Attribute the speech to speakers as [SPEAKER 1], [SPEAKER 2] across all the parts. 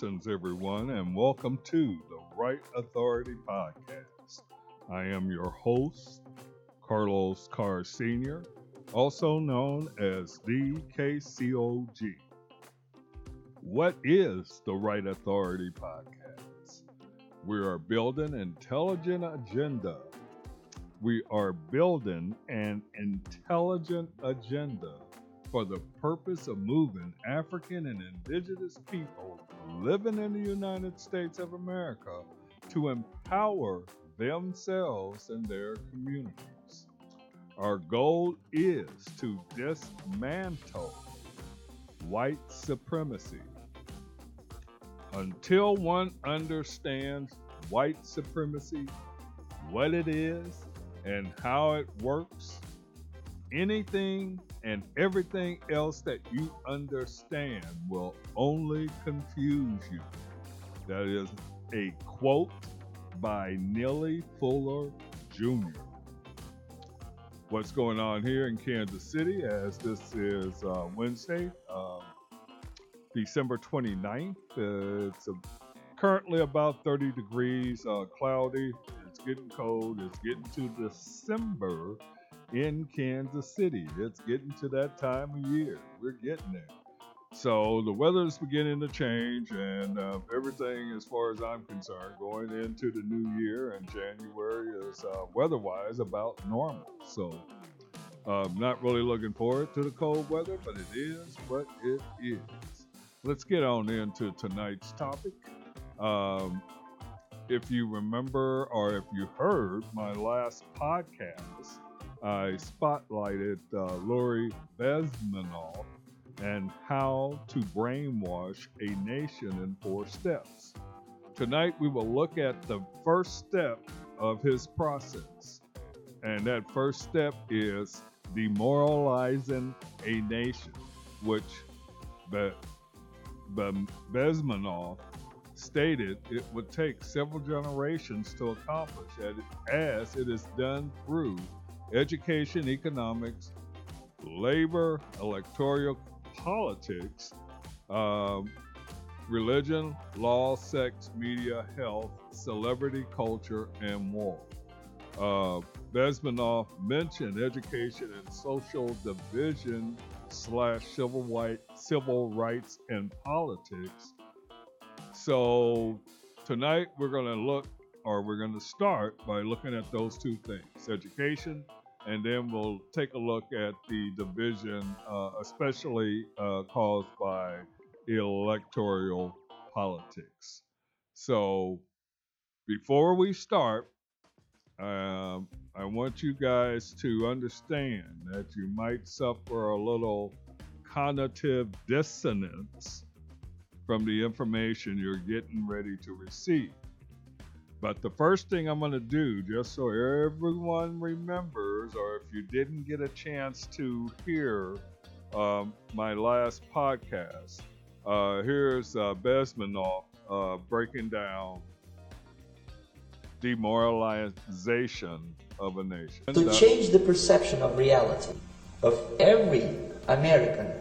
[SPEAKER 1] Blessings, everyone, and welcome to the Right Authority Podcast. I am your host, Carlos Carr Sr., also known as DKCOG. What is the Right Authority Podcast? We are building intelligent agenda. We are building an intelligent agenda for the purpose of moving African and indigenous people living in the United States of America to empower themselves and their communities. Our goal is to dismantle white supremacy. Until one understands white supremacy, what it is, and how it works, anything and everything else that you understand will only confuse you. That is a quote by Neely Fuller Jr. What's going on here in Kansas City as this is uh, Wednesday, um, December 29th. Uh, it's a, currently about 30 degrees, uh, cloudy. It's getting cold. It's getting to December in Kansas City. It's getting to that time of year. We're getting there. So the weather is beginning to change, and uh, everything, as far as I'm concerned, going into the new year and January is uh, weather-wise about normal. So I'm not really looking forward to the cold weather, but it is what it is. Let's get on into tonight's topic. Um, if you remember or if you heard my last podcast, I spotlighted uh, Yuri Bezmenov and how to brainwash a nation in four steps. Tonight, we will look at the first step of his process. And that first step is demoralizing a nation, which Be- Be- stated it would take several generations to accomplish, as it is done through education, economics, labor, electoral politics, um, religion, law, sex, media, health, celebrity culture, and more. Uh, Bezmenov mentioned education and social division slash civil, white, civil rights and politics. So tonight we're going to look, or we're going to start by looking at those two things: education and then we'll take a look at the division, uh, especially uh, caused by electoral politics. So, before we start, uh, I want you guys to understand that you might suffer a little cognitive dissonance from the information you're getting ready to receive. But the first thing I'm going to do, just so everyone remembers, or if you didn't get a chance to hear um, my last podcast, uh, here's uh, Bezmenov uh, breaking down demoralization of a nation.
[SPEAKER 2] To change the perception of reality of every American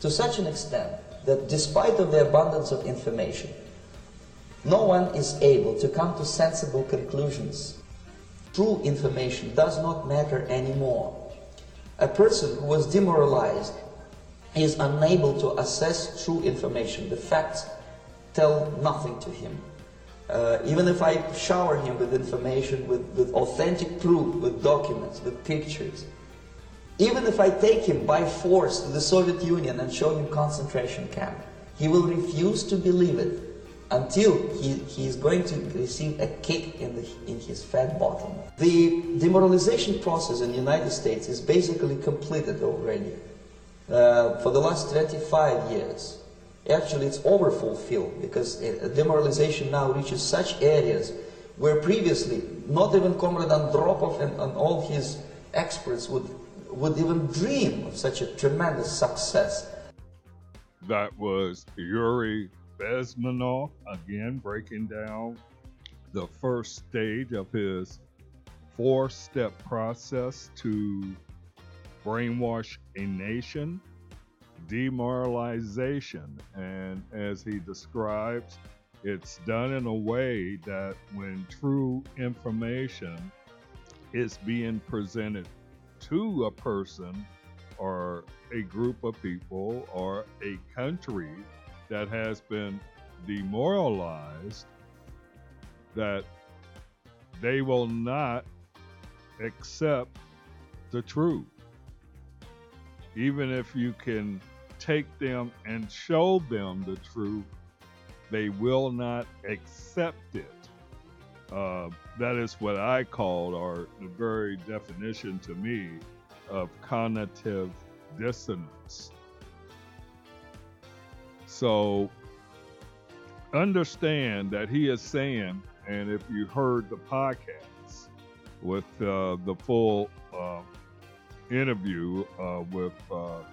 [SPEAKER 2] to such an extent that despite of the abundance of information, no one is able to come to sensible conclusions. True information does not matter anymore. A person who was demoralized is unable to assess true information. The facts tell nothing to him. Uh, even if I shower him with information, with, with authentic proof, with documents, with pictures, even if I take him by force to the Soviet Union and show him concentration camp, he will refuse to believe it until he, he is going to receive a kick in, the, in his fat bottom. The demoralization process in the United States is basically completed already. Uh, for the last 25 years. Actually, it's overfulfilled because uh, demoralization now reaches such areas where previously not even Comrade Andropov and, and all his experts would, would even dream of such a tremendous success.
[SPEAKER 1] That was Yuri Bezmenov, again breaking down the first stage of his four step process to brainwash a nation. demoralization. And as he describes, it's done in a way that when true information is being presented to a person or a group of people or a country that has been demoralized, that they will not accept the truth. Even if you can take them and show them the truth, they will not accept it. Uh, that is what I call, or the very definition to me, of cognitive dissonance. So understand that he is saying, and if you heard the podcast with uh, the full uh, interview uh, with uh,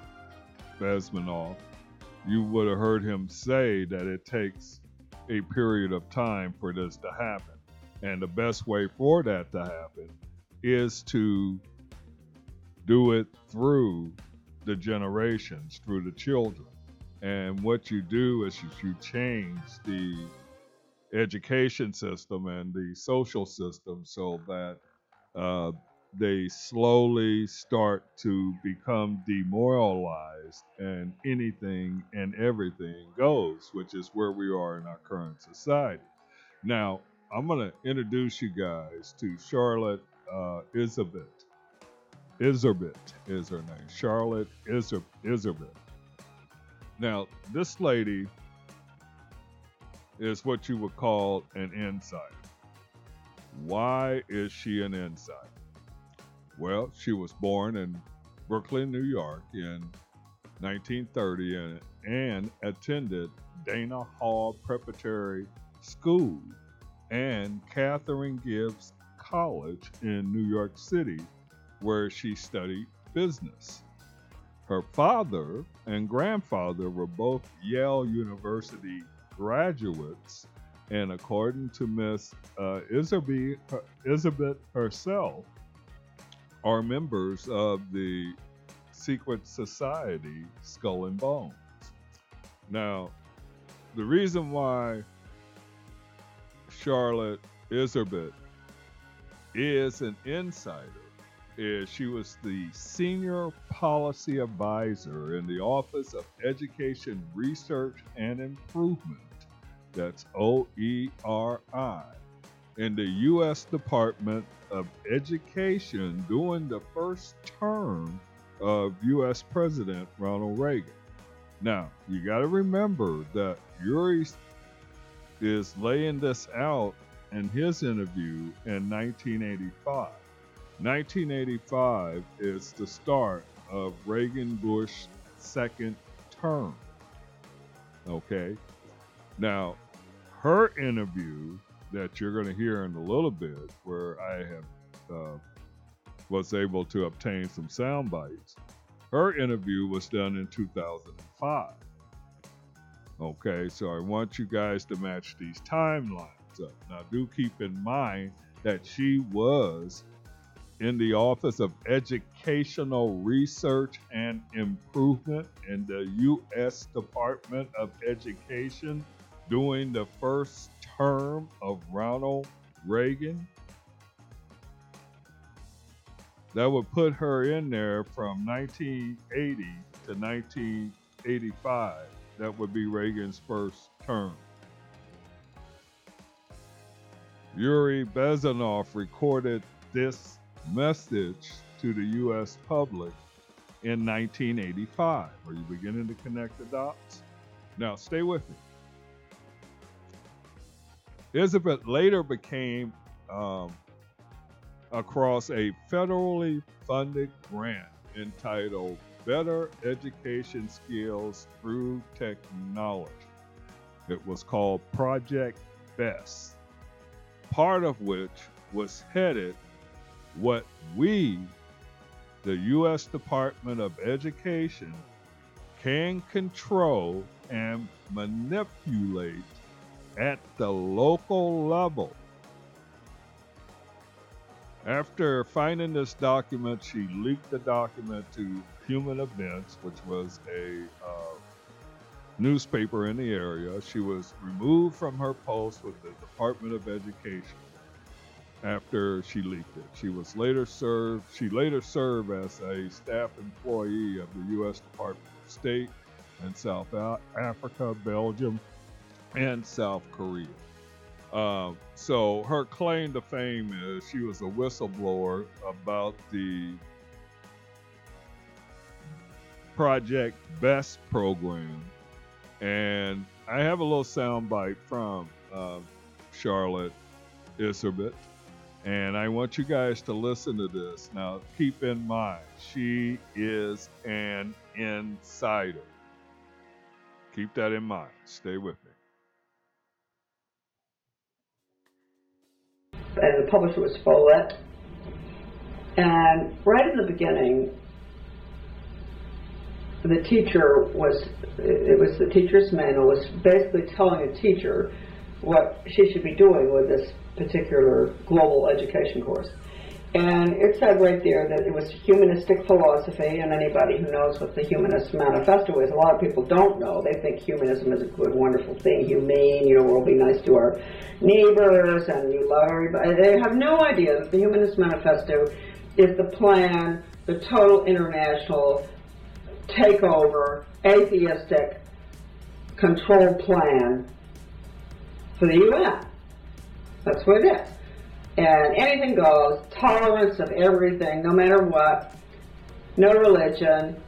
[SPEAKER 1] Bezmenov, you would have heard him say that it takes a period of time for this to happen. And the best way for that to happen is to do it through the generations, through the children. And what you do is you change the education system and the social system so that uh, they slowly start to become demoralized and anything and everything goes, which is where we are in our current society. Now, I'm going to introduce you guys to Charlotte uh, Iserbyt. Iserbyt is her name. Charlotte Iser- Iserbyt. Now, this lady is what you would call an insider. Why is she an insider? Well, she was born in Brooklyn, New York in 1930 and, and attended Dana Hall Preparatory School and Katharine Gibbs College in New York City, where she studied business. Her father and grandfather were both Yale University graduates, and according to Miss uh, Iserbyt herself, are members of the secret society Skull and Bones. Now, the reason why Charlotte Iserbyt is an insider is she was the senior policy advisor in the Office of Education Research and Improvement. That's OERI in the U.S. Department of Education during the first term of U.S. President Ronald Reagan. Now, you got to remember that Yuri is laying this out in his interview in 1985. 1985 is the start of Reagan Bush's second term. Okay. Now, her interview that you're going to hear in a little bit, where I have uh, was able to obtain some sound bites. Her interview was done in 2005. Okay, so I want you guys to match these timelines up. Now, do keep in mind that she was in the Office of Educational Research and Improvement in the U.S. Department of Education during the first term of Ronald Reagan. That would put her in there from 1980 to 1985. That would be Reagan's first term. Yuri Bezmenov recorded this message to the U.S. public in 1985. Are you beginning to connect the dots? Now, stay with me. Iserbyt later became um, across a federally funded grant entitled Better Education Skills Through Technology. It was called Project BEST, part of which was headed what we, the U.S. Department of Education, can control and manipulate at the local level. After finding this document, she leaked the document to Human Events, which was a uh, newspaper in the area. She was removed from her post with the Department of Education after she leaked it. She was later served. She later served as a staff employee of the U.S. Department of State in South Africa, Belgium, and South Korea. Uh, so her claim to fame is she was a whistleblower about the Project Best program, and I have a little soundbite from uh, Charlotte Iserbyt, and I want you guys to listen to this. Now, keep in mind, she is an insider. Keep that in mind. Stay with me.
[SPEAKER 3] and the publisher was Follett. And right in the beginning, the teacher was, it was the teacher's manual, was basically telling a teacher what she should be doing with this particular global education course. And it said right there that it was humanistic philosophy, and anybody who knows what the Humanist Manifesto is, a lot of people don't know. They think humanism is a good, wonderful thing, humane, you know, we'll be nice to our neighbors, and you love everybody. They have no idea that the Humanist Manifesto is the plan, the total international takeover, atheistic control plan for the UN. That's what it is. And anything goes, tolerance of everything, no matter what, no religion,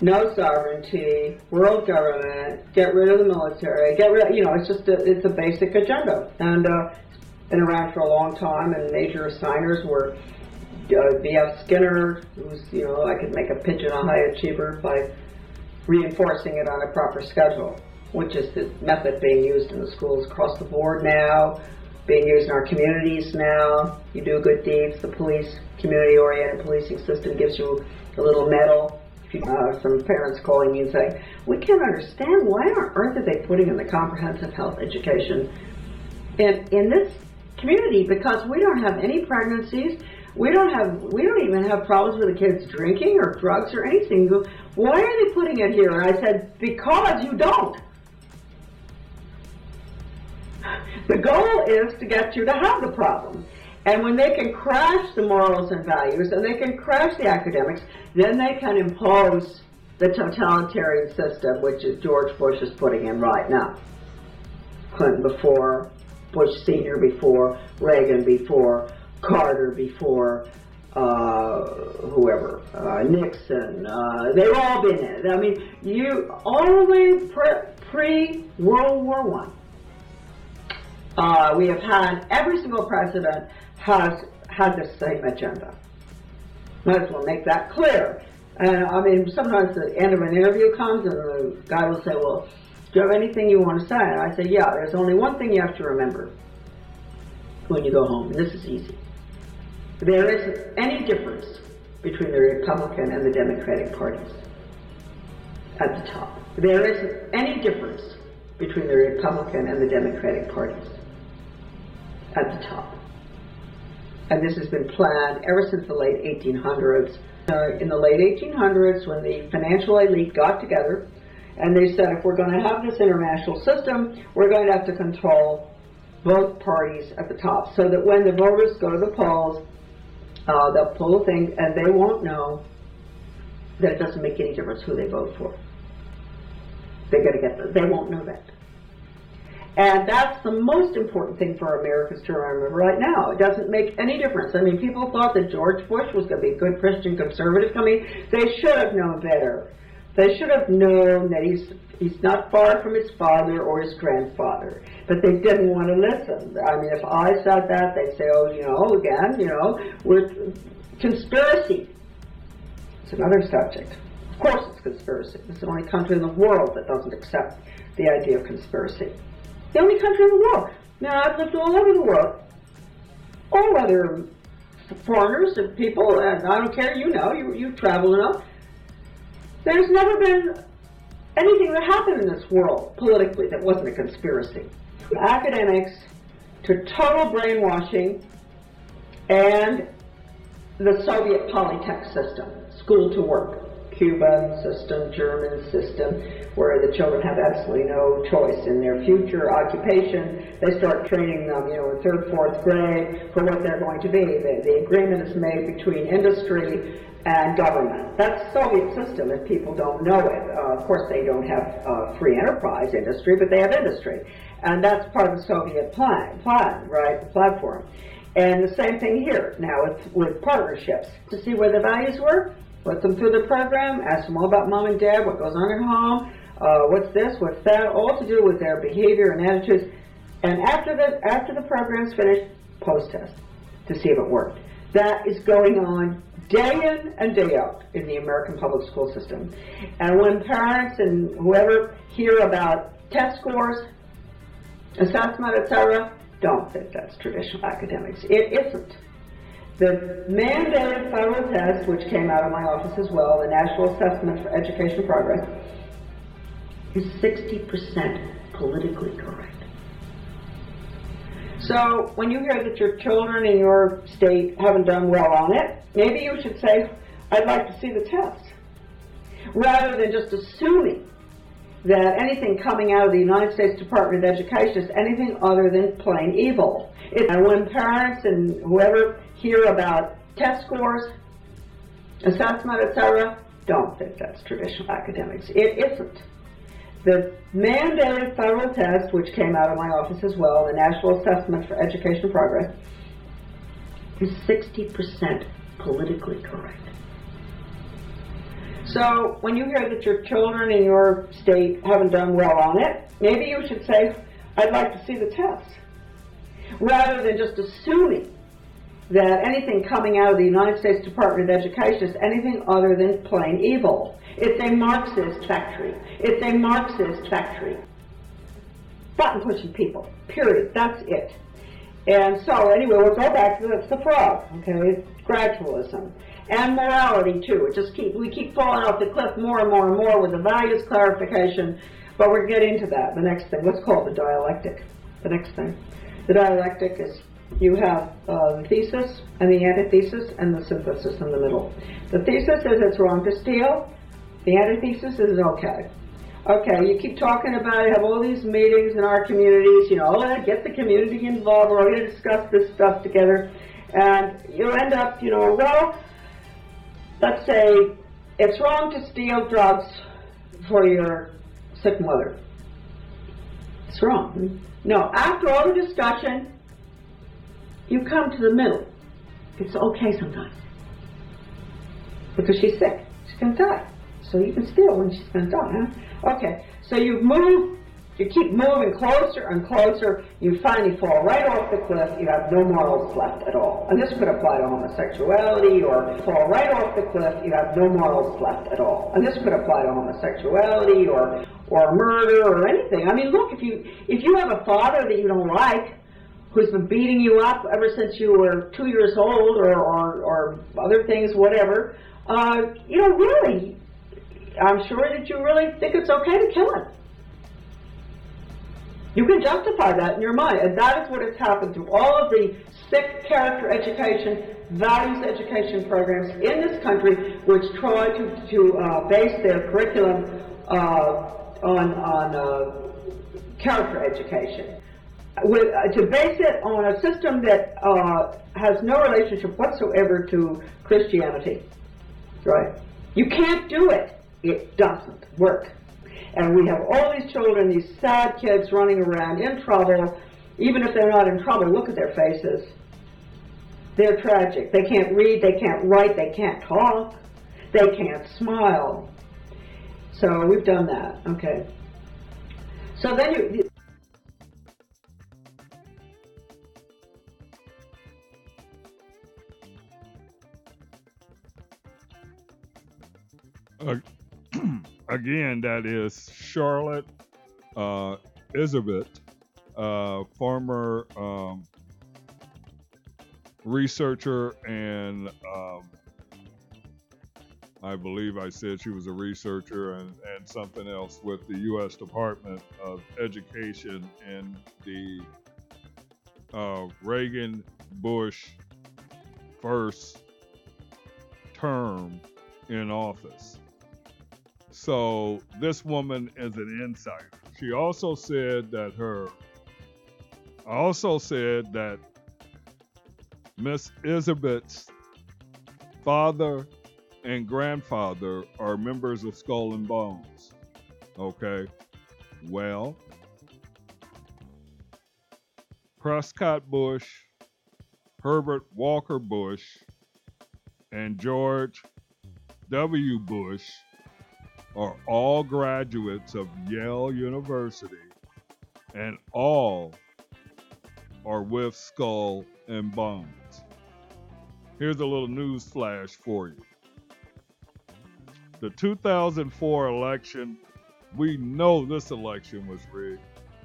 [SPEAKER 3] no sovereignty, world government, get rid of the military, get rid of, you know, it's just a, it's a basic agenda. And uh, been around for a long time, and major signers were uh, B.F. Skinner, who's, you know, I could make a pigeon a high achiever by reinforcing it on a proper schedule, which is the method being used in the schools across the board now being used in our communities now. You do good deeds, the police, community-oriented policing system gives you a little medal. Uh, some parents calling me and saying, we can't understand why on earth are they putting in the comprehensive health education in, in this community because we don't have any pregnancies. We don't have, we don't even have problems with the kids drinking or drugs or anything. Why are they putting it here? And I said, because you don't. The goal is to get you to have the problem. And when they can crash the morals and values and they can crash the academics, then they can impose the totalitarian system, which is George Bush is putting in right now. Clinton before, Bush Sr. before, Reagan before, Carter before, uh, whoever, uh, Nixon, uh, they've all been in it. I mean, you only way pre World War One uh, we have had every single president has had the same agenda. Might as well make that clear. And I mean, sometimes the end of an interview comes and the guy will say, "Well, do you have anything you want to say?" And I say, "Yeah, there's only one thing you have to remember when you go home, and this is easy. There isn't any difference between the Republican and the Democratic parties at the top. There isn't any difference between the Republican and the Democratic parties at the top. And this has been planned ever since the late 1800s. Uh, in the late 1800s, when the financial elite got together and they said, if we're going to have this international system, we're going to have to control both parties at the top so that when the voters go to the polls, uh, they'll pull a thing and they won't know that it doesn't make any difference who they vote for. They're going to get the, they won't know that. And that's the most important thing for Americans to remember right now. It doesn't make any difference. I mean, people thought that George Bush was going to be a good Christian conservative coming. They should have known better. They should have known that he's he's not far from his father or his grandfather. But they didn't want to listen. I mean, if I said that, they'd say, oh, you know, again, you know, we're conspiracy. It's another subject. Of course it's conspiracy. It's the only country in the world that doesn't accept the idea of conspiracy. The only country in the world. Now, I've lived all over the world. All other foreigners and people, and I don't care, you know, you, you travel enough. There's never been anything that happened in this world politically that wasn't a conspiracy. Academics to total brainwashing and the Soviet Polytech system, school to work. Cuban system, German system, where the children have absolutely no choice in their future occupation. They start training them, you know, in third, fourth grade for what they're going to be. The, the agreement is made between industry and government. That's Soviet system if people don't know it. Uh, of course, they don't have uh, free enterprise industry, but they have industry. And that's part of the Soviet plan, plan right, the platform. And the same thing here now with, with partnerships to see where the values were, put them through the program, ask them all about mom and dad, what goes on at home, uh, what's this, what's that, all to do with their behavior and attitudes. And after the after the program's finished, post test to see if it worked. That is going on day in and day out in the American public school system. And when parents and whoever hear about test scores, assessment, etc., don't think that's traditional academics. It isn't. The mandated federal test, which came out of my office as well, the National Assessment for Education Progress, is 60% politically correct. So when you hear that your children in your state haven't done well on it, maybe you should say, I'd like to see the test. Rather than just assuming that anything coming out of the United States Department of Education is anything other than plain evil. It, when parents and whoever hear about test scores, assessment, etc., don't think that's traditional academics. It isn't. The mandated federal test, which came out of my office as well, the National Assessment for Education Progress, is 60% politically correct. So when you hear that your children in your state haven't done well on it, maybe you should say, I'd like to see the test. Rather than just assuming that anything coming out of the United States Department of Education is anything other than plain evil. It's a Marxist factory. It's a Marxist factory. Button pushing people. Period. That's it. And so, anyway, we'll go back to the, the frog, okay? Gradualism and morality too. It just keep we keep falling off the cliff more and more and more with the values clarification. But we're getting to that. The next thing, let's call it the dialectic. The next thing, the dialectic is you have uh, the thesis and the antithesis and the synthesis in the middle. The thesis is it's wrong to steal. The antithesis is okay. Okay, you keep talking about it, have all these meetings in our communities, you know, oh, get the community involved, we're all going to discuss this stuff together. And you end up, you know, well, let's say it's wrong to steal drugs for your sick mother. It's wrong. No, after all the discussion, you come to the middle. It's okay sometimes. Because she's sick. She's going to die. So you can steal when she's going to die, huh? Okay, so you move you keep moving closer and closer, you finally fall right off the cliff, you have no morals left at all. And this could apply to homosexuality or fall right off the cliff, you have no morals left at all. And this could apply to homosexuality or or murder or anything. I mean, look, if you if you have a father that you don't like, who's been beating you up ever since you were two years old or, or, or other things, whatever, uh, you know, really, I'm sure that you really think it's okay to kill him. You can justify that in your mind, and that is what has happened through all of the sick character education, values education programs in this country, which try to, to uh, base their curriculum uh, on, on uh, character education. With, uh, to base it on a system that uh, has no relationship whatsoever to Christianity. Right? You can't do it. It doesn't work. And we have all these children, these sad kids running around in trouble. Even if they're not in trouble, look at their faces. They're tragic. They can't read, they can't write, they can't talk, they can't smile. So we've done that. Okay. So then you.
[SPEAKER 1] Again, that is Charlotte uh, Iserbyt, uh, former um, researcher and um, I believe I said she was a researcher and, and something else with the U.S. Department of Education in the uh, Reagan Bush first term in office. So this woman is an insider. She also said that her also said that Miss Elizabeth's father and grandfather are members of Skull and Bones. Okay. Well, Prescott Bush, Herbert Walker Bush, and George W. Bush are all graduates of Yale University and all are with Skull and Bones. Here's a little news flash for you. The 2004 election, we know this election was rigged.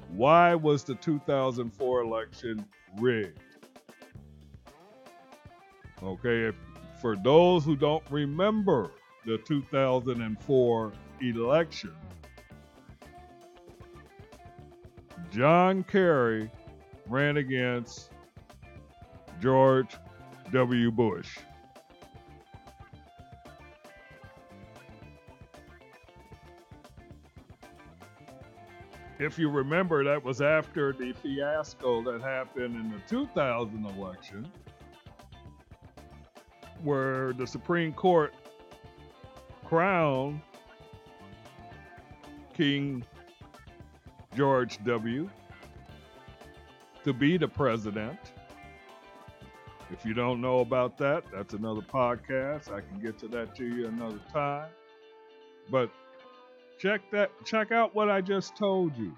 [SPEAKER 1] Why was the 2004 election rigged? Okay, if, for those who don't remember the 2004 election, John Kerry ran against George W. Bush. If you remember, that was after the fiasco that happened in the 2000 election, where the Supreme Court crowned King George W. to be the president. If you don't know about that, that's another podcast. I can get to that to you another time. But check that check out what I just told you.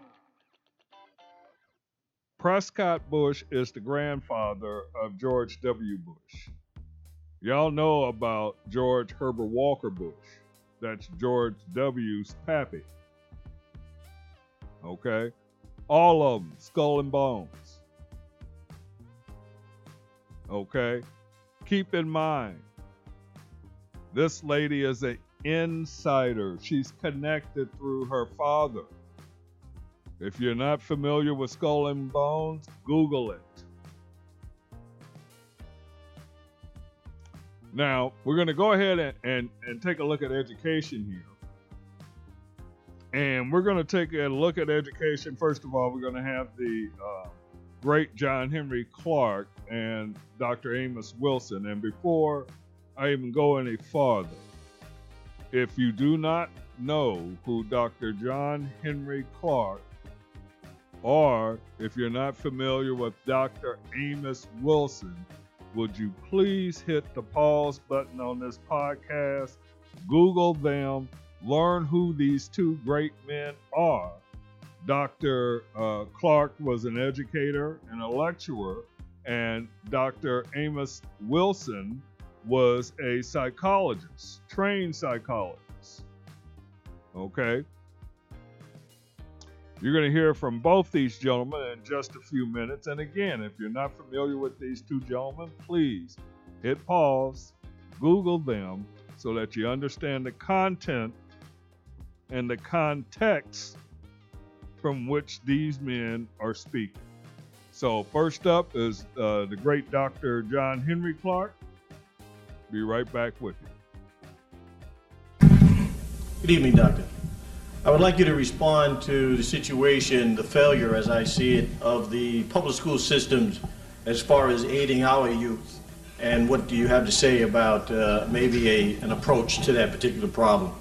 [SPEAKER 1] Prescott Bush is the grandfather of George W. Bush. Y'all know about George Herbert Walker Bush. That's George W.'s pappy. Okay? All of them, skull and bones. Okay? Keep in mind, this lady is an insider. She's connected through her father. If you're not familiar with Skull and Bones, Google it. Now, we're going to go ahead and, and, and take a look at education here. And we're going to take a look at education. First of all, we're going to have the uh, great John Henrik Clarke and Dr. Amos Wilson. And before I even go any farther, if you do not know who Dr. John Henrik Clarke or if you're not familiar with Dr. Amos Wilson, would you please hit the pause button on this podcast, Google them, learn who these two great men are. Dr. Uh, Clarke was an educator and a lecturer, and Dr. Amos Wilson was a psychologist, trained psychologist. Okay? You're going to hear from both these gentlemen in just a few minutes. And again, if you're not familiar with these two gentlemen, please hit pause, Google them so that you understand the content and the context from which these men are speaking. So, first up is uh, the great Dr. John Henrik Clarke. Be right back with
[SPEAKER 4] you. Good evening, Doctor. I would like you to respond to the situation, the failure, as I see it, of the public school systems as far as aiding our youth. And what do you have to say about uh, maybe a, an approach to that particular problem?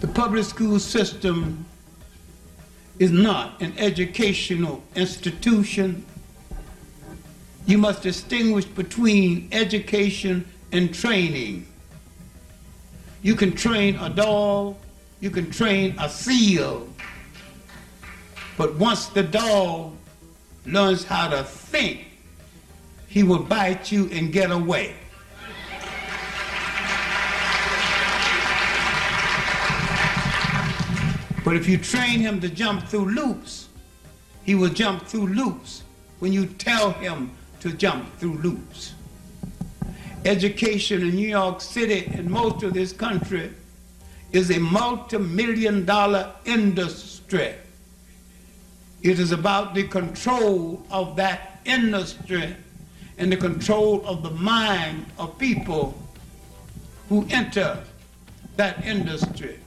[SPEAKER 5] The public school system is not an educational institution. You must distinguish between education and training. You can train a dog you can train a seal. But once the dog learns how to think, he will bite you and get away. But if you train him to jump through loops, he will jump through loops when you tell him to jump through loops. Education in New York City and most of this country is a multi-million dollar industry. It is about the control of that industry and the control of the mind of people who enter that industry.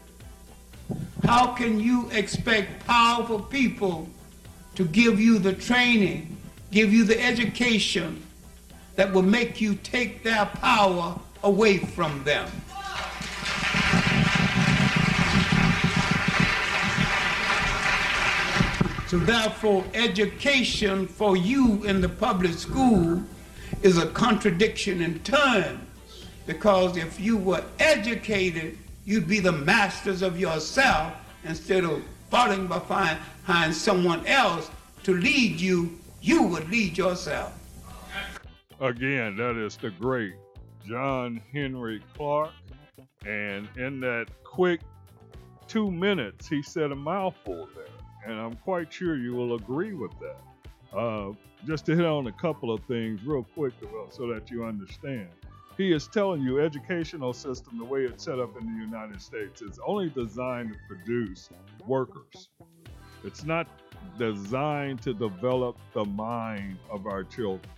[SPEAKER 5] How can you expect powerful people to give you the training, give you the education that will make you take their power away from them? So therefore, education for you in the public school is a contradiction in terms. Because if you were educated, you'd be the masters of yourself instead of following behind someone else to lead you, you would lead yourself.
[SPEAKER 1] Again, that is the great John Henrik Clarke. And in that quick two minutes, he said a mouthful there. And I'm quite sure you will agree with that. Uh, just to hit on a couple of things real quick so that you understand. He is telling you educational system, the way it's set up in the United States, is only designed to produce workers. It's not designed to develop the mind of our children.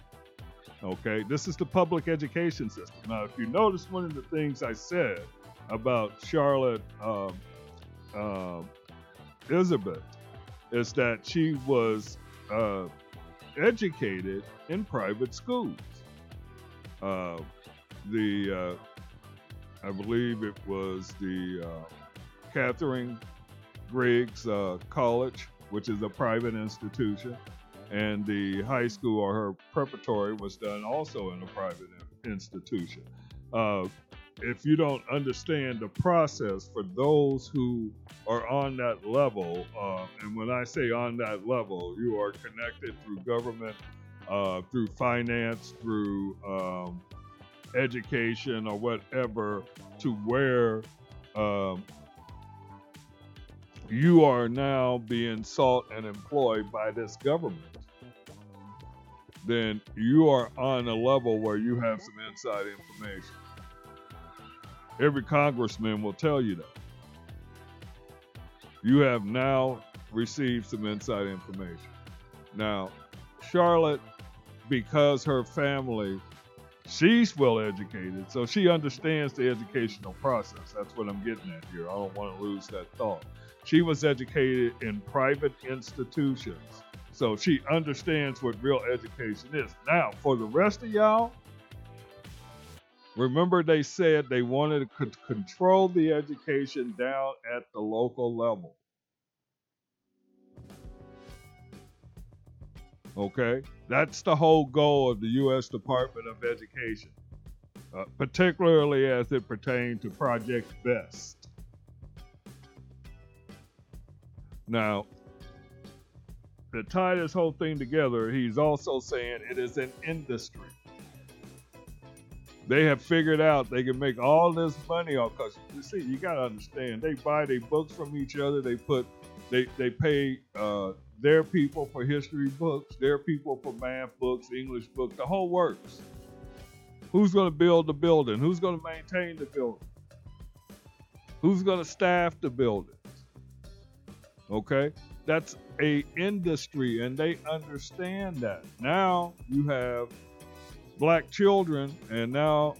[SPEAKER 1] Okay, this is the public education system. Now, if you notice, one of the things I said about Charlotte uh, uh, Elizabeth is that she was uh, educated in private schools. Uh, the uh, I believe it was the uh, Catherine Griggs uh, College, which is a private institution, and the high school or her preparatory was done also in a private institution. Uh, if you don't understand the process for those who are on that level, uh, and when I say on that level, you are connected through government, uh, through finance, through um, education, or whatever, to where um, you are now being sought and employed by this government. Then you are on a level where you have some inside information. Every congressman will tell you that. You have now received some inside information. Now, Charlotte, because her family, she's well educated, so she understands the educational process. That's what I'm getting at here. I don't want to lose that thought. She was educated in private institutions, so she understands what real education is. Now, for the rest of y'all, Remember, they said they wanted to control the education down at the local level. Okay? That's the whole goal of the U.S. Department of Education, uh, particularly as it pertains to Project BEST. Now, to tie this whole thing together, he's also saying it is an industry they have figured out they can make all this money off because you see you got to understand they buy their books from each other they put they they pay uh, their people for history books their people for math books english books the whole works. Who's going to build the building? Who's going to maintain the building? Who's going to staff the buildings? Okay? That's a industry and they understand that. Now you have black children and now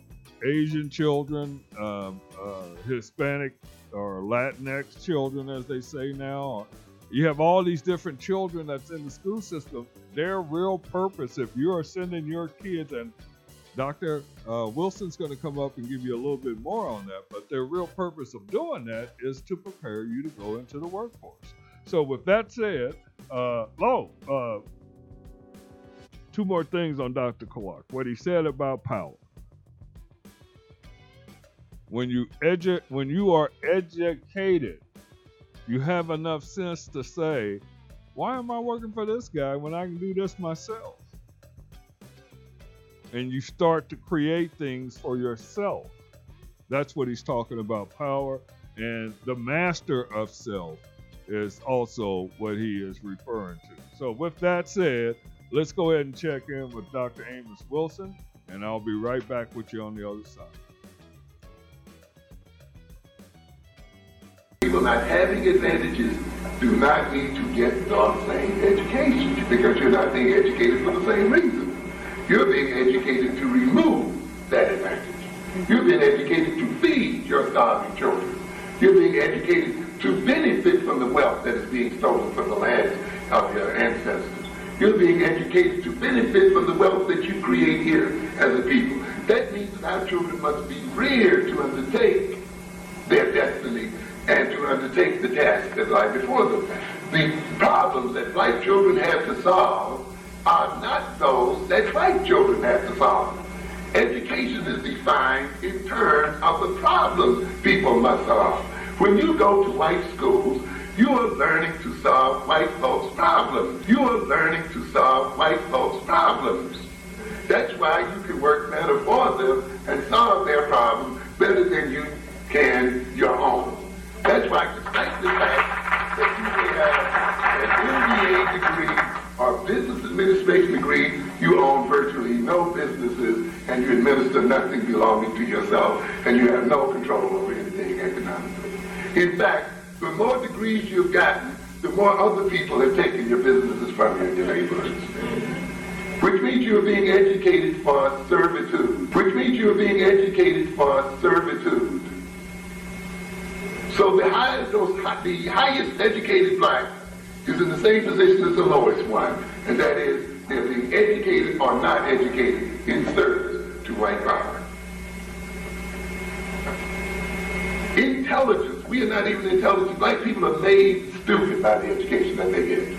[SPEAKER 1] Asian children, um, uh, Hispanic or Latinx children, as they say now. You have all these different children that's in the school system. Their real purpose, if you are sending your kids, and Dr. Uh, Wilson's going to come up and give you a little bit more on that, but their real purpose of doing that is to prepare you to go into the workforce. So, with that said, uh, Lo, uh, two more things on Dr. Clarke. What he said about power. When you edu- when you are educated, you have enough sense to say, why am I working for this guy when I can do this myself? And you start to create things for yourself. That's what he's talking about power. And the master of self is also what he is referring to. So, with that said, Let's go ahead and check in with Dr. Amos Wilson, and I'll be right back with you on the other side.
[SPEAKER 6] People not having advantages do not need to get the same education because you're not being educated for the same reason. You're being educated to remove that advantage. You're being educated to feed your starving children. You're being educated to benefit from the wealth that is being stolen from the lands of your ancestors. You're being educated to benefit from the wealth that you create here as a people. That means that our children must be reared to undertake their destiny and to undertake the task that lie before them. The problems that black children have to solve are not those that white children have to solve. Education is defined in terms of the problems people must solve. When you go to white schools, you are learning to solve white folks' problems. You are learning to solve white folks' problems. That's why you can work better for them and solve their problems better than you can your own. That's why, despite the fact that you may have an MBA degree or business administration degree, you own virtually no businesses and you administer nothing belonging to yourself and you have no control over anything economically. In fact, the more degrees you've gotten, the more other people have taken your businesses from you in your neighborhoods. Which means you're being educated for servitude. Which means you're being educated for servitude. So the highest, those, the highest educated black is in the same position as the lowest one, and that is they're being educated or not educated in service to white power. Intelligence. We are not even intelligent. Black people are made stupid by the education that they get.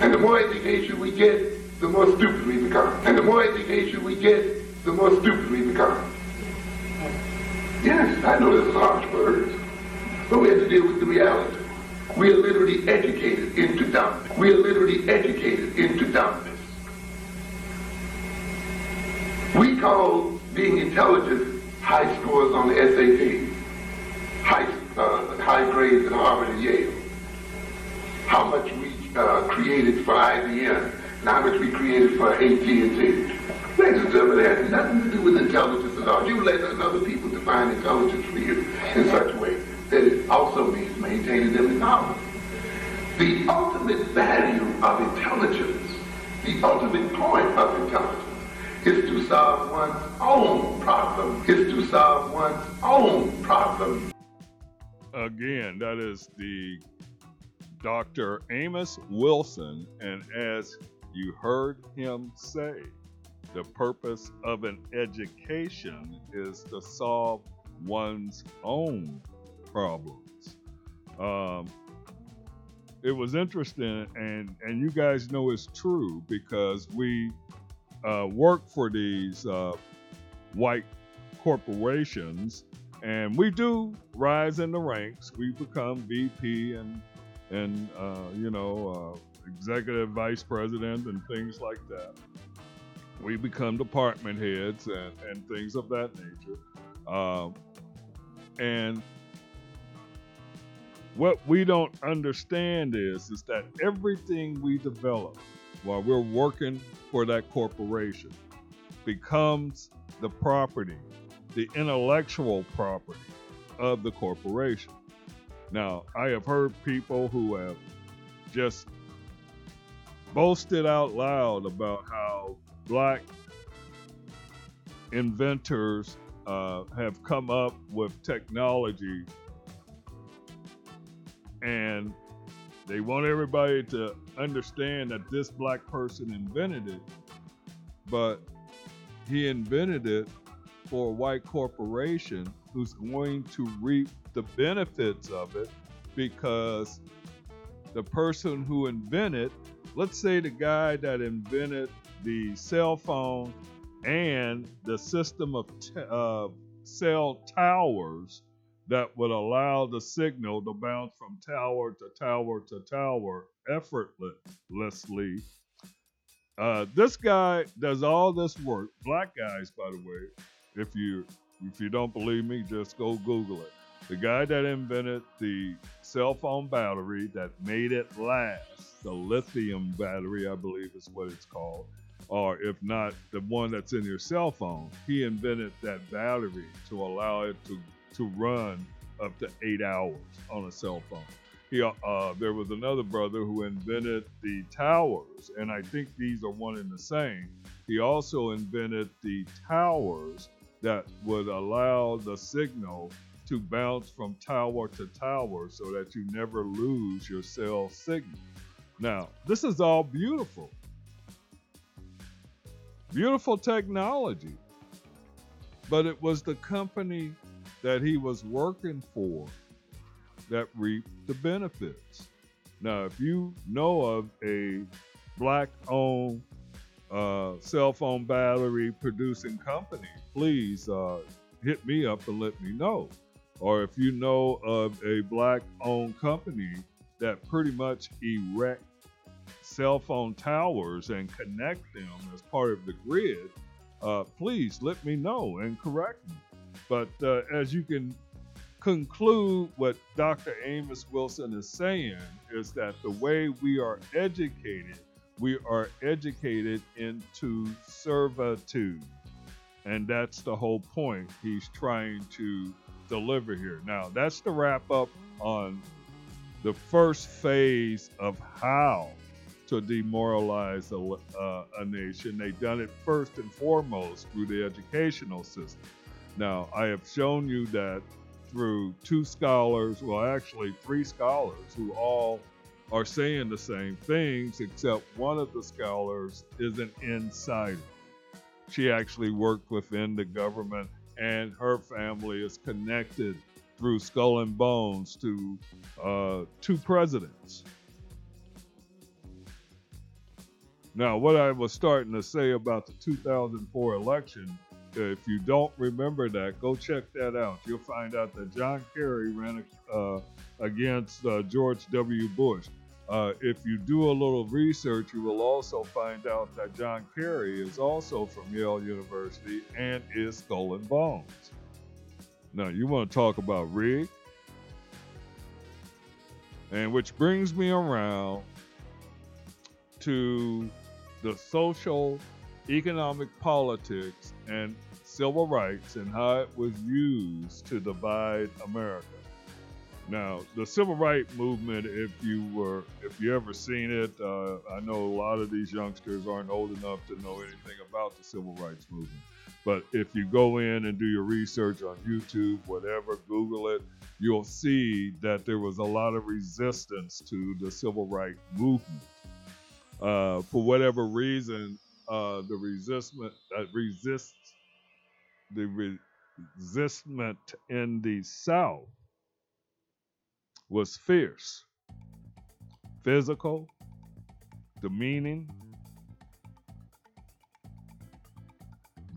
[SPEAKER 6] And the more education we get, the more stupid we become. And the more education we get, the more stupid we become. Yes, I know this is harsh words, but we have to deal with the reality. We are literally educated into dumbness. We are literally educated into dumbness. We call being intelligent high scores on the SAT, high, uh, high grades at Harvard and Yale, how much we uh, created for IBM, and how much we created for AT&T. It has nothing to do with intelligence at all. You let other people define intelligence for you in such a way that it also means maintaining them in knowledge. The ultimate value of intelligence, the ultimate point of intelligence, is to solve one's own problem, is to solve one's own problem.
[SPEAKER 1] Again, that is the Dr. Amos Wilson, and as you heard him say, the purpose of an education is to solve one's own problems. Um, it was interesting, and and you guys know it's true because we uh, work for these uh, white corporations, and we do rise in the ranks. We become VP and and uh, you know uh, executive vice president and things like that. We become department heads and, and things of that nature. Um, and what we don't understand is is that everything we develop while we're working for that corporation becomes the property, the intellectual property of the corporation. Now, I have heard people who have just boasted out loud about how black inventors uh, have come up with technology and they want everybody to understand that this black person invented it, but he invented it for a white corporation who's going to reap the benefits of it because the person who invented, let's say the guy that invented the cell phone and the system of t- uh, cell towers that would allow the signal to bounce from tower to tower to tower effortlessly. Uh, this guy does all this work. Black guys, by the way. If you if you don't believe me, just go Google it. The guy that invented the cell phone battery that made it last, the lithium battery, I believe is what it's called, or if not, the one that's in your cell phone, he invented that battery to allow it to to run up to eight hours on a cell phone. He, uh, there was another brother who invented the towers, and I think these are one and the same. He also invented the towers that would allow the signal to bounce from tower to tower so that you never lose your cell signal. Now, this is all beautiful. Beautiful technology. But it was the company that he was working for that reaped the benefits. Now, if you know of a black owned uh, cell phone battery producing company, please uh, hit me up and let me know. Or if you know of a black owned company that pretty much erect cell phone towers and connect them as part of the grid, uh, please let me know and correct me. But uh, as you can conclude, what Dr. Amos Wilson is saying is that the way we are educated, we are educated into servitude. And that's the whole point he's trying to deliver here. Now, that's the wrap up on the first phase of how to demoralize a, uh, a nation. They've done it first and foremost through the educational system. Now, I have shown you that through two scholars, well, actually, three scholars who all are saying the same things, except one of the scholars is an insider. She actually worked within the government, and her family is connected through skull and bones to uh, two presidents. Now, what I was starting to say about the 2004 election, if you don't remember that, go check that out. You'll find out that John Kerry ran uh, against uh, George W. Bush. Uh, if you do a little research, you will also find out that John Kerry is also from Yale University and is and Bones. Now, you want to talk about rig? And which brings me around to the social, economic politics, and civil rights and how it was used to divide America. Now, the civil rights movement, if you were, if you ever seen it, uh, I know a lot of these youngsters aren't old enough to know anything about the civil rights movement. But if you go in and do your research on YouTube, whatever, Google it, you'll see that there was a lot of resistance to the civil rights movement. Uh, for whatever reason, uh, the resistment uh, the resistment in the South was fierce, physical, demeaning,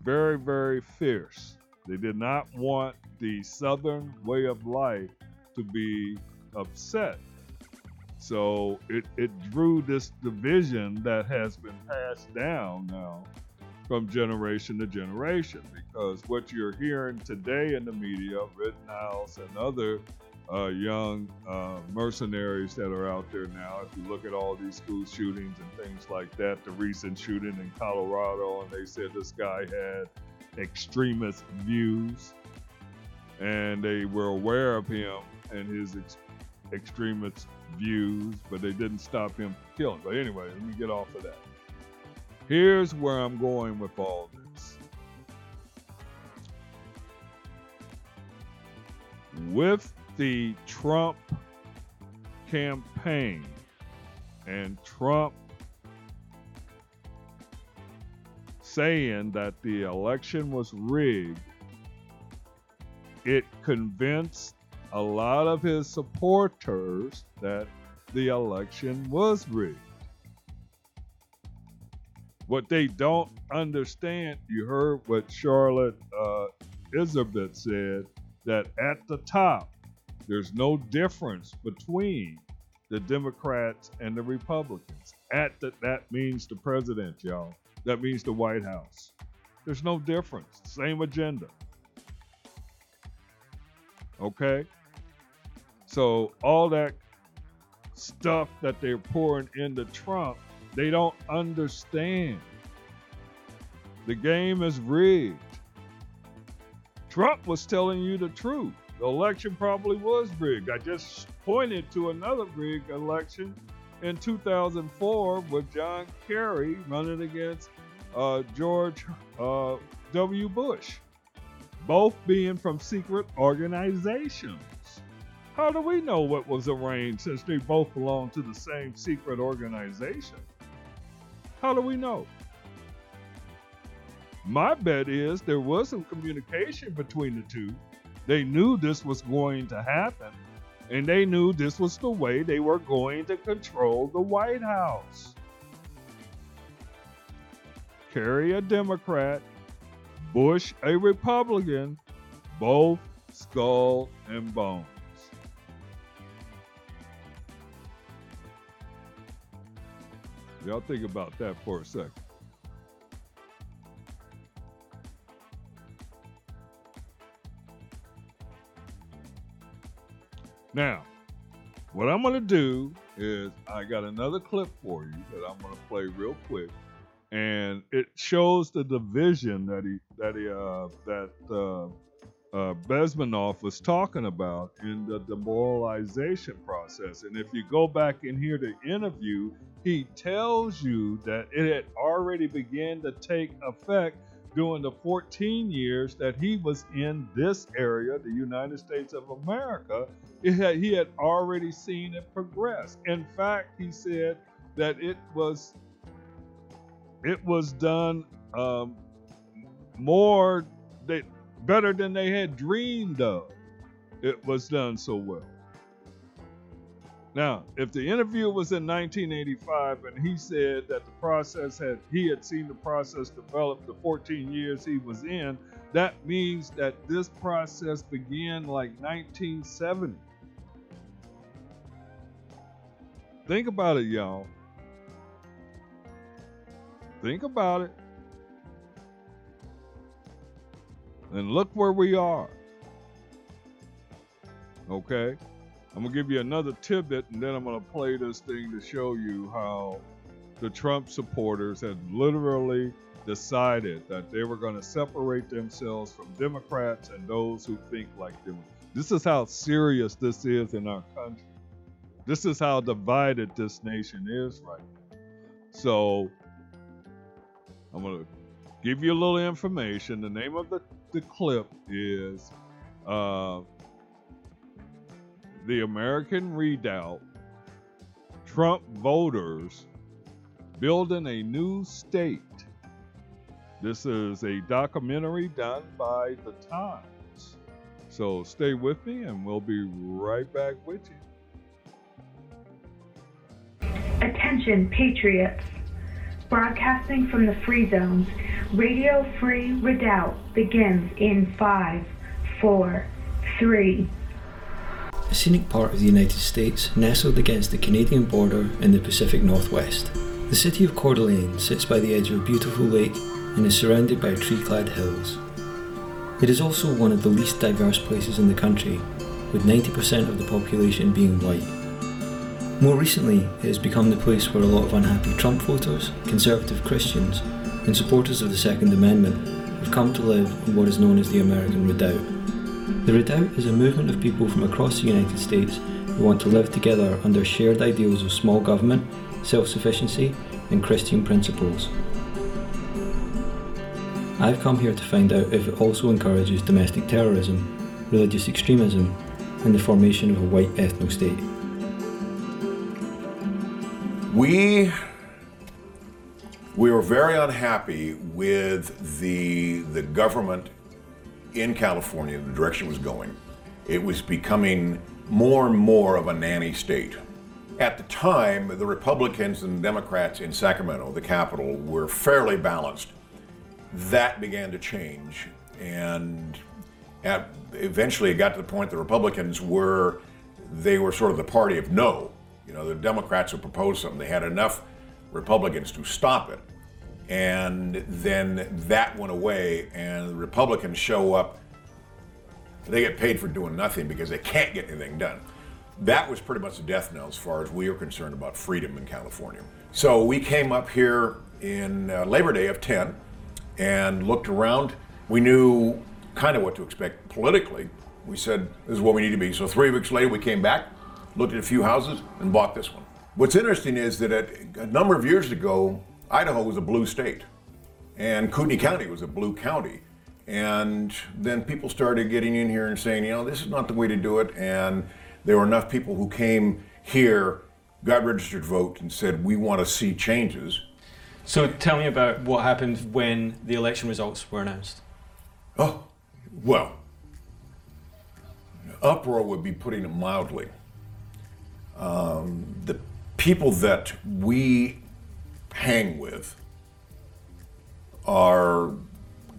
[SPEAKER 1] very, very fierce. They did not want the Southern way of life to be upset. So it, it drew this division that has been passed down now from generation to generation because what you're hearing today in the media, Rittenhouse and other uh, young uh, mercenaries that are out there now. If you look at all these school shootings and things like that, the recent shooting in Colorado, and they said this guy had extremist views, and they were aware of him and his extremist views, but they didn't stop him from killing. But anyway, let me get off of that. Here's where I'm going with all this. With the Trump campaign and Trump saying that the election was rigged, it convinced a lot of his supporters that the election was rigged. What they don't understand, you heard what Charlotte uh, Iserbyt said, that at the top, there's no difference between the Democrats and the Republicans. At the, that means the president, y'all. That means the White House. There's no difference. Same agenda. Okay? So all that stuff that they're pouring into Trump, they don't understand. The game is rigged. Trump was telling you the truth. The election probably was rigged. I just pointed to another rigged election in 2004 with John Kerry running against uh, George uh, W. Bush. both being from secret organizations. How do we know what was arranged since they both belong to the same secret organization? How do we know? My bet is there was some communication between the two. They knew this was going to happen, and they knew this was the way they were going to control the White House. Kerry a Democrat, Bush a Republican, both skull and bones. Y'all think about that for a second. Now, what I'm going to do is I got another clip for you that I'm going to play real quick, and it shows the division that he that he uh, that uh, uh, Bezmenov was talking about in the demoralization process. And if you go back and hear the interview, he tells you that it had already began to take effect during the 14 years that he was in this area, the United States of America, had, he had already seen it progress. In fact, he said that it was it was done um, more that better than they had dreamed of. It was done so well. Now, if the interview was in 1985 and he said that the process had he had seen the process develop the 14 years he was in, that means that this process began like 1970. Think about it, y'all. Think about it. And look where we are. Okay? I'm going to give you another tidbit and then I'm going to play this thing to show you how the Trump supporters had literally decided that they were going to separate themselves from Democrats and those who think like them. This is how serious this is in our country. This is how divided this nation is right now. So I'm going to give you a little information. The name of the, the clip is uh, The American Redoubt Trump Voters Building a New State. This is a documentary done by The Times. So stay with me and we'll be right back with you.
[SPEAKER 7] Attention, Patriots. Broadcasting from the Free Zones, Radio Free Redoubt begins in five, four, three.
[SPEAKER 8] A scenic part of the United States nestled against the Canadian border in the Pacific Northwest. The city of Coeur d'Alene sits by the edge of a beautiful lake and is surrounded by tree clad hills. It is also one of the least diverse places in the country, with 90% of the population being white. More recently, it has become the place where a lot of unhappy Trump voters, conservative Christians, and supporters of the Second Amendment have come to live in what is known as the American Redoubt. The Redoubt is a movement of people from across the United States who want to live together under shared ideals of small government, self sufficiency, and Christian principles. I've come here to find out if it also encourages domestic terrorism, religious extremism, and the formation of a white ethno state.
[SPEAKER 9] We we were very unhappy with the the government in California, the direction it was going. It was becoming more and more of a nanny state. At the time, the Republicans and Democrats in Sacramento, the capital, were fairly balanced. That began to change, and at, eventually it got to the point the Republicans were they were sort of the party of no. You know, the Democrats would propose something. They had enough Republicans to stop it. And then that went away, and the Republicans show up. They get paid for doing nothing because they can't get anything done. That was pretty much the death knell as far as we are concerned about freedom in California. So we came up here in uh, Labor Day of 10 and looked around. We knew kind of what to expect politically. We said, this is what we need to be. So three weeks later, we came back looked at a few houses, and bought this one. What's interesting is that a number of years ago, Idaho was a blue state, and Kootenai County was a blue county. And then people started getting in here and saying, you know, this is not the way to do it. And there were enough people who came here, got registered to vote, and said, we want to see changes.
[SPEAKER 10] So tell me about what happened when the election results were announced.
[SPEAKER 9] Oh, well, uproar would be putting it mildly. Um, the people that we hang with are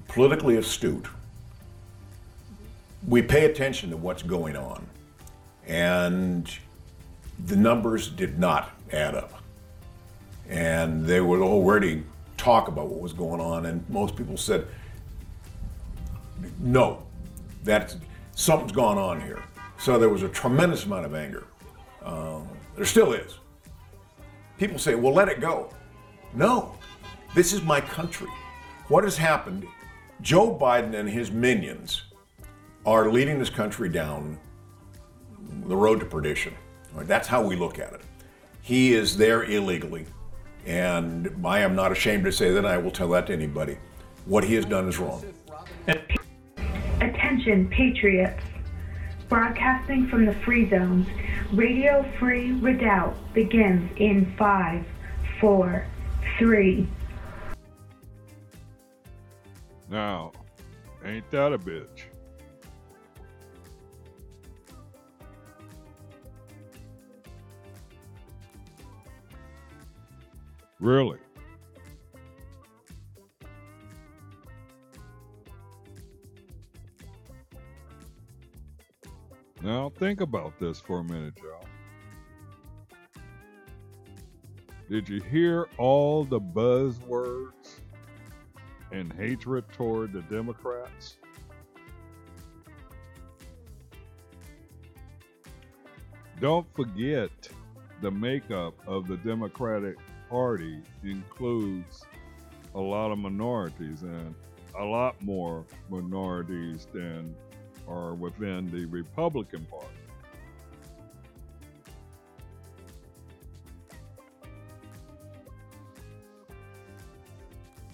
[SPEAKER 9] politically astute. We pay attention to what's going on, and the numbers did not add up. And they would already talk about what was going on, and most people said, no, that's something's gone on here. So there was a tremendous amount of anger. Um, there still is. People say, well, let it go. No, this is my country. What has happened? Joe Biden and his minions are leading this country down the road to perdition. That's how we look at it. He is there illegally, and I am not ashamed to say that. I will tell that to anybody. What he has done is wrong.
[SPEAKER 7] Attention, patriots. Broadcasting from the free zones, Radio Free Redoubt begins in five, four, three.
[SPEAKER 1] Now, ain't that a bitch? Really? Now, think about this for a minute, y'all. Did you hear all the buzzwords and hatred toward the Democrats? Don't forget the makeup of the Democratic Party includes a lot of minorities and a lot more minorities than are within the Republican Party.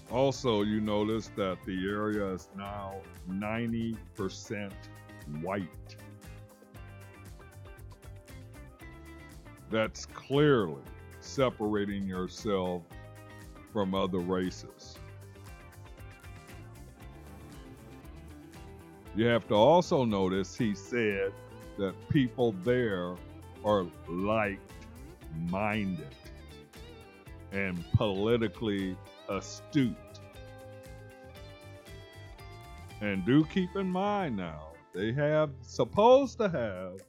[SPEAKER 1] Also, you notice that the area is now 90% white. That's clearly separating yourself from other races. You have to also notice he said that people there are like minded and politically astute. And do keep in mind now, they have supposed to have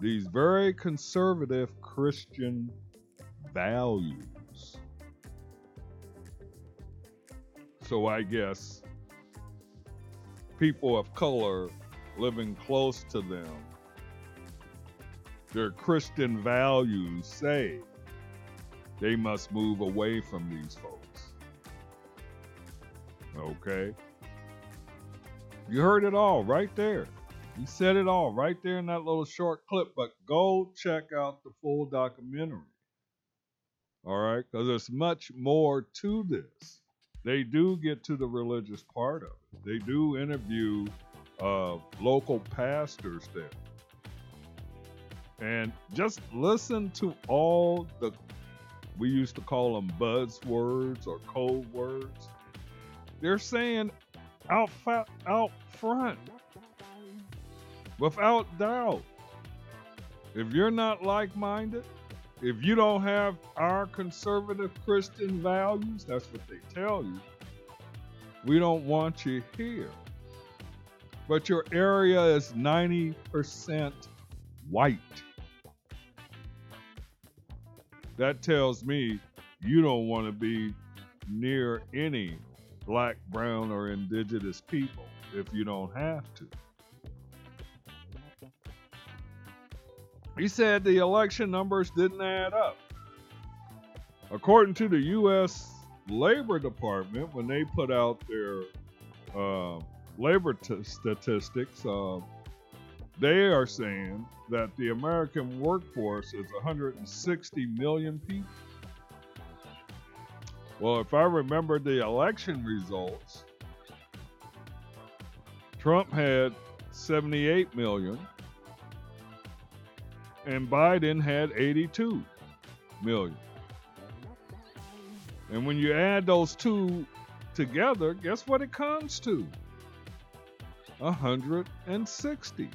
[SPEAKER 1] these very conservative Christian values. So I guess people of color living close to them, their Christian values say they must move away from these folks. Okay? You heard it all right there. He said it all right there in that little short clip, but go check out the full documentary. All right? Because there's much more to this. They do get to the religious part of it, they do interview uh, local pastors there. And just listen to all the, we used to call them buzzwords or code words. They're saying out, fa- out front, without doubt, if you're not like minded, if you don't have our conservative Christian values, that's what they tell you, we don't want you here. But your area is 90% white. That tells me you don't want to be near any black, brown, or indigenous people if you don't have to. He said the election numbers didn't add up. According to the U.S. Labor Department, when they put out their uh, labor t- statistics, uh, they are saying that the American workforce is 160 million people. Well, if I remember the election results, Trump had 78 million, and Biden had 82 million. And when you add those two together, guess what it comes to? 160.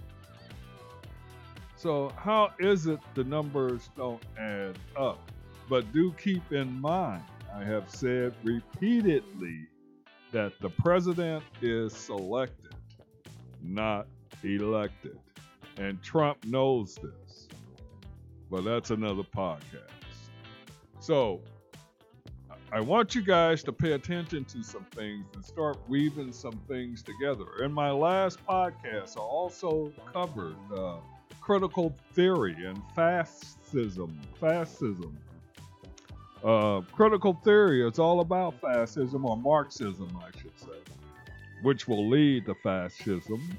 [SPEAKER 1] So, how is it the numbers don't add up? But do keep in mind, I have said repeatedly that the president is selected, not elected. And Trump knows this. But that's another podcast. So, I want you guys to pay attention to some things and start weaving some things together. In my last podcast, I also covered uh, critical theory and fascism. Fascism. Uh, critical theory is all about fascism or Marxism, I should say, which will lead to fascism.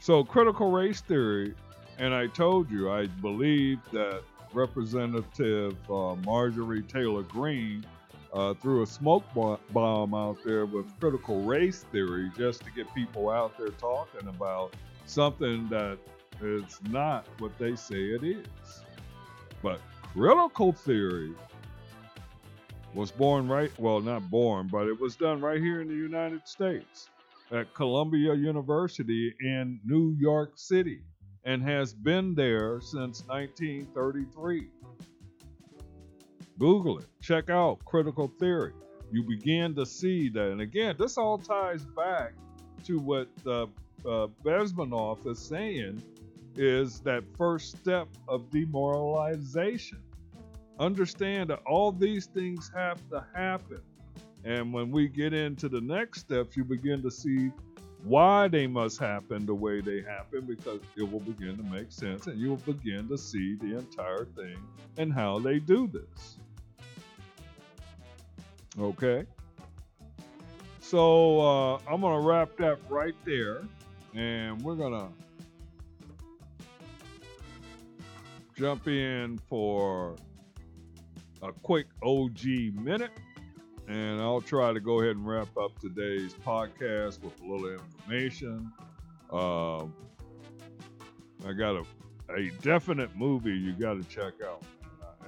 [SPEAKER 1] So, critical race theory and I told you, I believe that Representative uh, Marjorie Taylor Greene uh, threw a smoke bomb out there with critical race theory just to get people out there talking about something that is not what they say it is. But critical theory was born right, well, not born, but it was done right here in the United States at Columbia University in New York City and has been there since 1933. Google it. Check out critical theory. You begin to see that. And again, this all ties back to what uh, uh, is saying is that first step of demoralization. Understand that all these things have to happen. And when we get into the next steps, you begin to see why they must happen the way they happen because it will begin to make sense and you will begin to see the entire thing and how they do this. Okay? So uh, I'm going to wrap that right there and we're going to jump in for a quick OG minute. And I'll try to go ahead and wrap up today's podcast with a little information. Um, I got a, a definite movie you got to check out.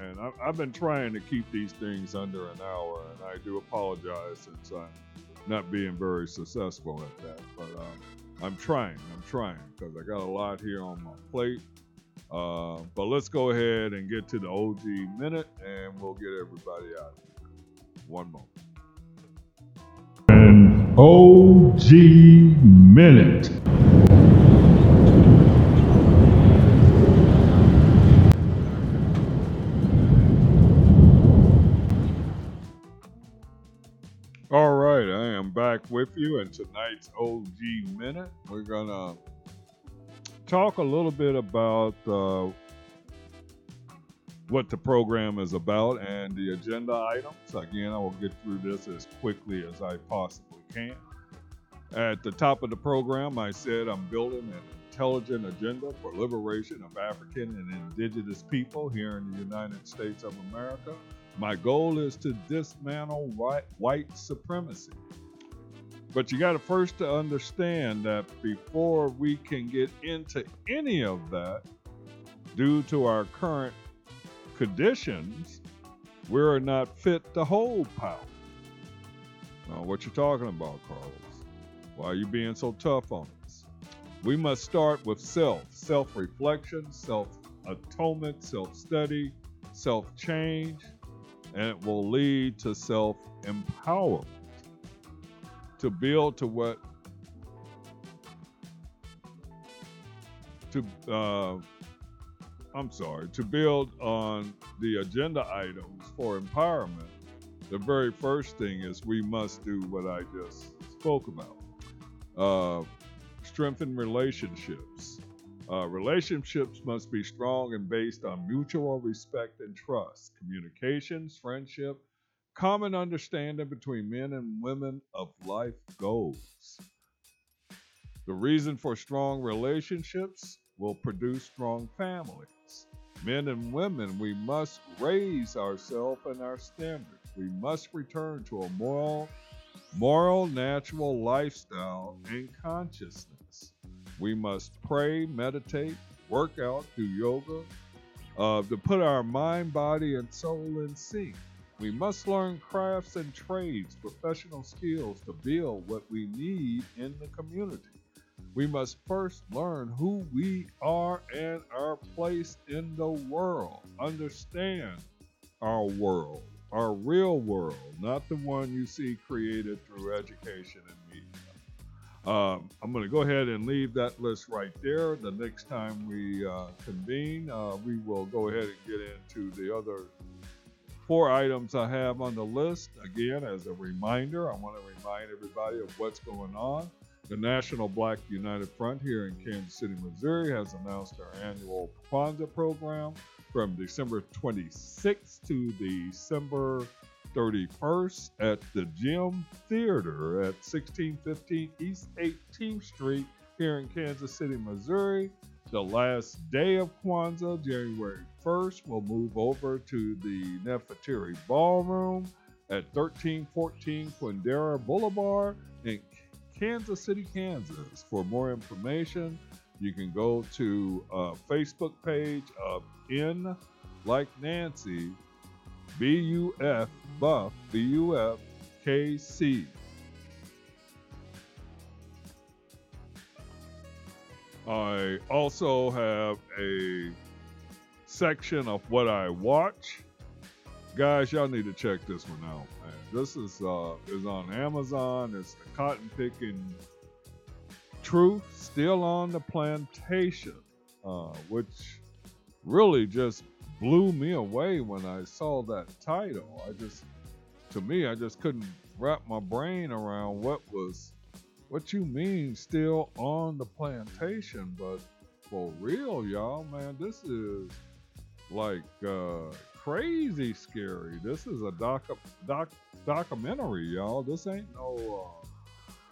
[SPEAKER 1] And I, have been trying to keep these things under an hour, and I do apologize since I'm not being very successful at that. But um, I'm trying. I'm trying because I got a lot here on my plate. Uh, but let's go ahead and get to the OG minute, and we'll get everybody out. here. One moment. An OG Minute. All right, I am back with you in tonight's OG Minute. We're to talk a little bit about uh, what the program is about and the agenda items. Again, I will get through this as quickly as I possibly can. At the top of the program, I said I'm building an intelligent agenda for liberation of African and indigenous people here in the United States of America. My goal is to dismantle white, white supremacy. But you got to first to understand that before we can get into any of that, due to our current conditions, we're not fit to hold power. Now, what you talking about, Carlos? Why are you being so tough on us? We must start with self, self-reflection, self-atonement, self-study, self-change, and it will lead to self-empowerment. To build to what to uh, I'm sorry, to build on the agenda items for empowerment, the very first thing is we must do what I just spoke about uh, strengthen relationships. Uh, relationships must be strong and based on mutual respect and trust, communications, friendship, common understanding between men and women of life goals. The reason for strong relationships will produce strong families men and women, we must raise ourselves and our standards. We must return to a moral, moral, natural lifestyle and consciousness. We must pray, meditate, work out, do yoga, uh, to put our mind, body, and soul in sync. We must learn crafts and trades, professional skills to build what we need in the community. We must first learn who we are and our place in the world. Understand our world, our real world, not the one you see created through education and media. Um, I'm going to go ahead and leave that list right there. The next time we uh, convene, uh, we will go ahead and get into the other four items I have on the list. Again, as a reminder, I want to remind everybody of what's going on. The National Black United Front here in Kansas City, Missouri has announced our annual Kwanzaa program from December 26th to December 31st at the Gem Theater at 1615 East 18th Street here in Kansas City, Missouri. The last day of Kwanzaa, January 1st, we'll move over to the Nefertiti Ballroom at 1314 Quindaro Boulevard in Kansas City, Kansas. For more information, you can go to a Facebook page of N like Nancy B U F Buff B U F K C. I also have a section of what I watch. Guys, y'all need to check this one out, man. This is uh is on Amazon. It's the cotton picking truth still on the plantation, uh, which really just blew me away when I saw that title. I just, to me, I just couldn't wrap my brain around what was, what you mean still on the plantation. But for real, y'all, man, this is like uh, crazy scary. This is a doc, doc documentary, y'all. This ain't no uh,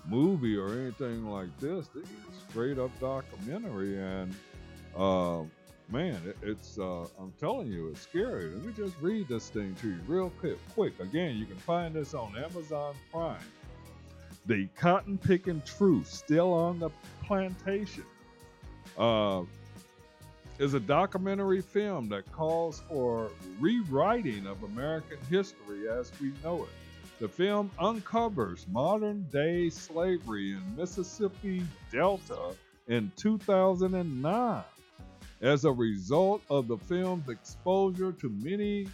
[SPEAKER 1] movie or anything like this. This is straight up documentary, and uh, man, it, it's uh, I'm telling you, it's scary. Let me just read this thing to you real quick. Quick, again, you can find this on Amazon Prime. The Cotton Picking Truth, still on the plantation, uh, is a documentary film that calls for rewriting of American history as we know it. The film uncovers modern day slavery in Mississippi Delta in 2009 as a result of the film's exposure to many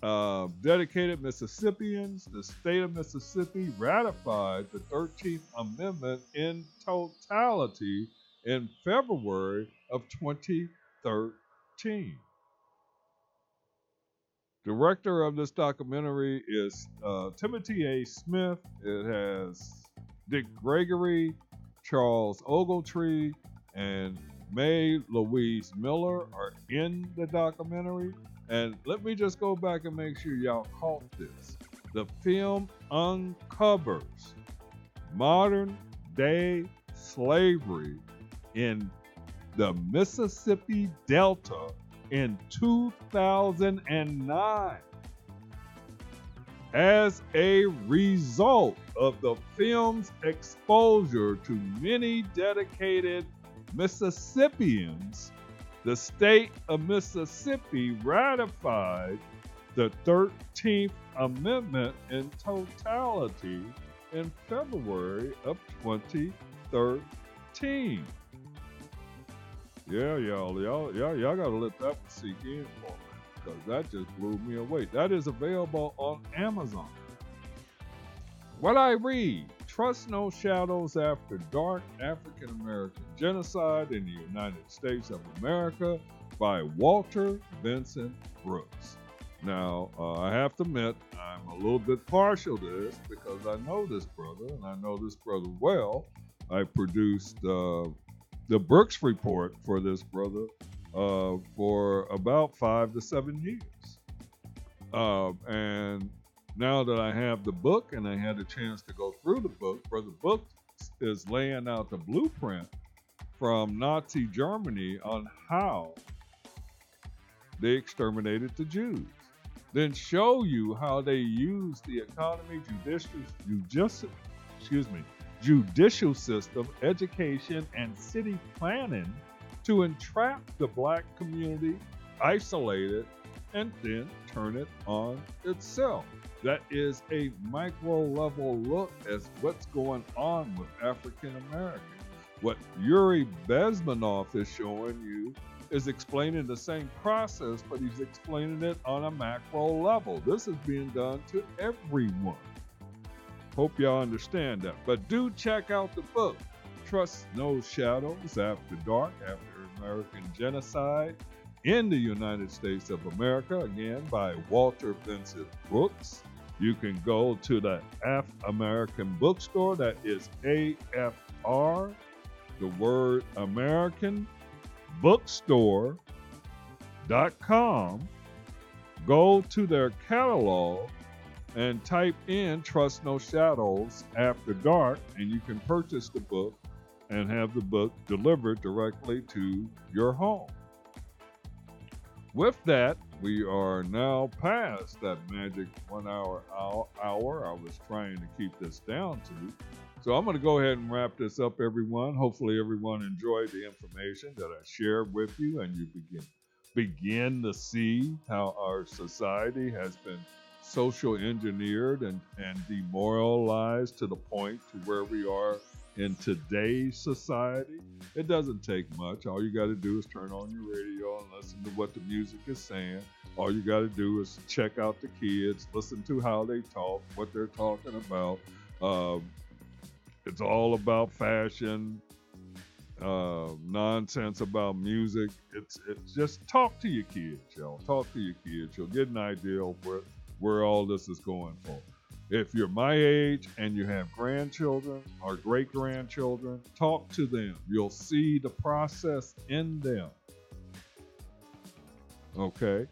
[SPEAKER 1] uh, dedicated Mississippians, the state of Mississippi ratified the 13th Amendment in totality in February of 2013. Director of this documentary is uh, Timothy A. Smith. It has Dick Gregory, Charles Ogletree, and Mae Louise Miller are in the documentary. And let me just go back and make sure y'all caught this. The film uncovers modern day slavery in the Mississippi Delta in 2009. As a result of the film's exposure to many dedicated Mississippians, the state of Mississippi ratified the 13th Amendment in totality in February of 2013. Yeah, y'all, y'all, y'all, y'all gotta let that one sink in for me, because that just blew me away. That is available on Amazon. What I read Trust No Shadows After Dark African American Genocide in the United States of America by Walter Vincent Brooks. Now, uh, I have to admit, I'm a little bit partial to this because I know this brother and I know this brother well. I produced uh, the Brooks Report for this brother uh, for about five to seven years. Uh, and now that I have the book and I had a chance to go through the book, Brother Book is laying out the blueprint from Nazi Germany on how they exterminated the Jews. then show you how they use the economy, judicial, excuse me, judicial system, education, and city planning to entrap the black community, isolate it, and then turn it on itself. That is a micro level look at what's going on with African Americans. What Yuri Bezmenov is showing you is explaining the same process, but he's explaining it on a macro level. This is being done to everyone. Hope y'all understand that. But do check out the book, Trust No Shadows After Dark, African American Genocide in the United States of America, again by Walter Vincent Brooks. You can go to the Af American bookstore, that is AFR, the word American bookstore.com, go to their catalog and type in Trust No Shadows After Dark, and you can purchase the book and have the book delivered directly to your home. With that, we are now past that magic one hour hour I was trying to keep this down to. So I'm going to go ahead and wrap this up, everyone. Hopefully, everyone enjoyed the information that I shared with you, and you begin begin to see how our society has been social engineered and, and demoralized to the point to where we are in today's society. It doesn't take much. All you got to do is turn on your radio and listen to what the music is saying. All you got to do is check out the kids, listen to how they talk, what they're talking about. Um, it's all about fashion, uh, nonsense about music. It's it's just talk to your kids, y'all. Talk to your kids. You'll get an idea of where where all this is going for. If you're my age and you have grandchildren or great grandchildren, talk to them. You'll see the process in them. Okay?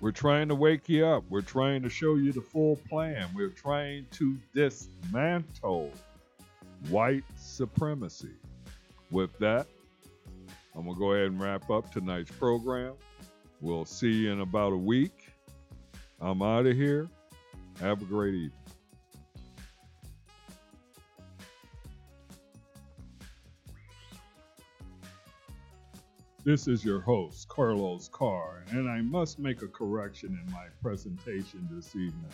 [SPEAKER 1] We're trying to wake you up. We're trying to show you the full plan. We're trying to dismantle white supremacy. With that, I'm going to go ahead and wrap up tonight's program. We'll see you in about a week. I'm out of here. Have a great evening. This is your host, Carlos Carr, and I must make a correction in my presentation this evening.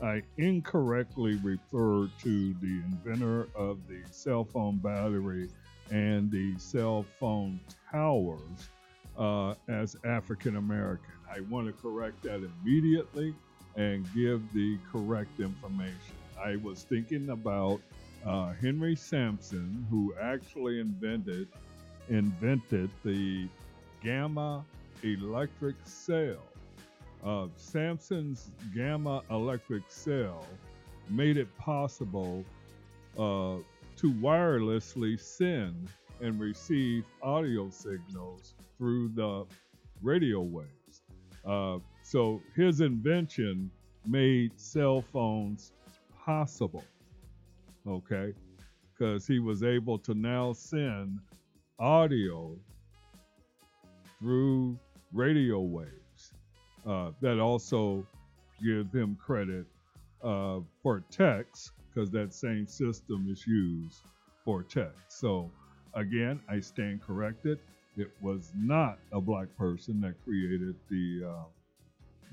[SPEAKER 1] I incorrectly referred to the inventor of the cell phone battery and the cell phone towers uh, as African American. I want to correct that immediately and give the correct information. I was thinking about uh, Henry Sampson, who actually invented invented the gamma electric cell. Uh, Sampson's gamma electric cell made it possible uh, to wirelessly send and receive audio signals through the radio waves. Uh, so his invention made cell phones possible, okay? Because he was able to now send audio through radio waves. Uh, that also give him credit uh, for text because that same system is used for text. So again, I stand corrected. It was not a black person that created the uh,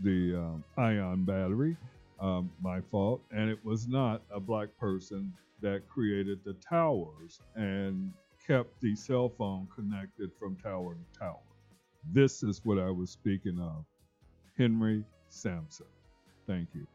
[SPEAKER 1] the um, ion battery. Um, my fault. And it was not a black person that created the towers and kept the cell phone connected from tower to tower. This is what I was speaking of. Henry Sampson. Thank you.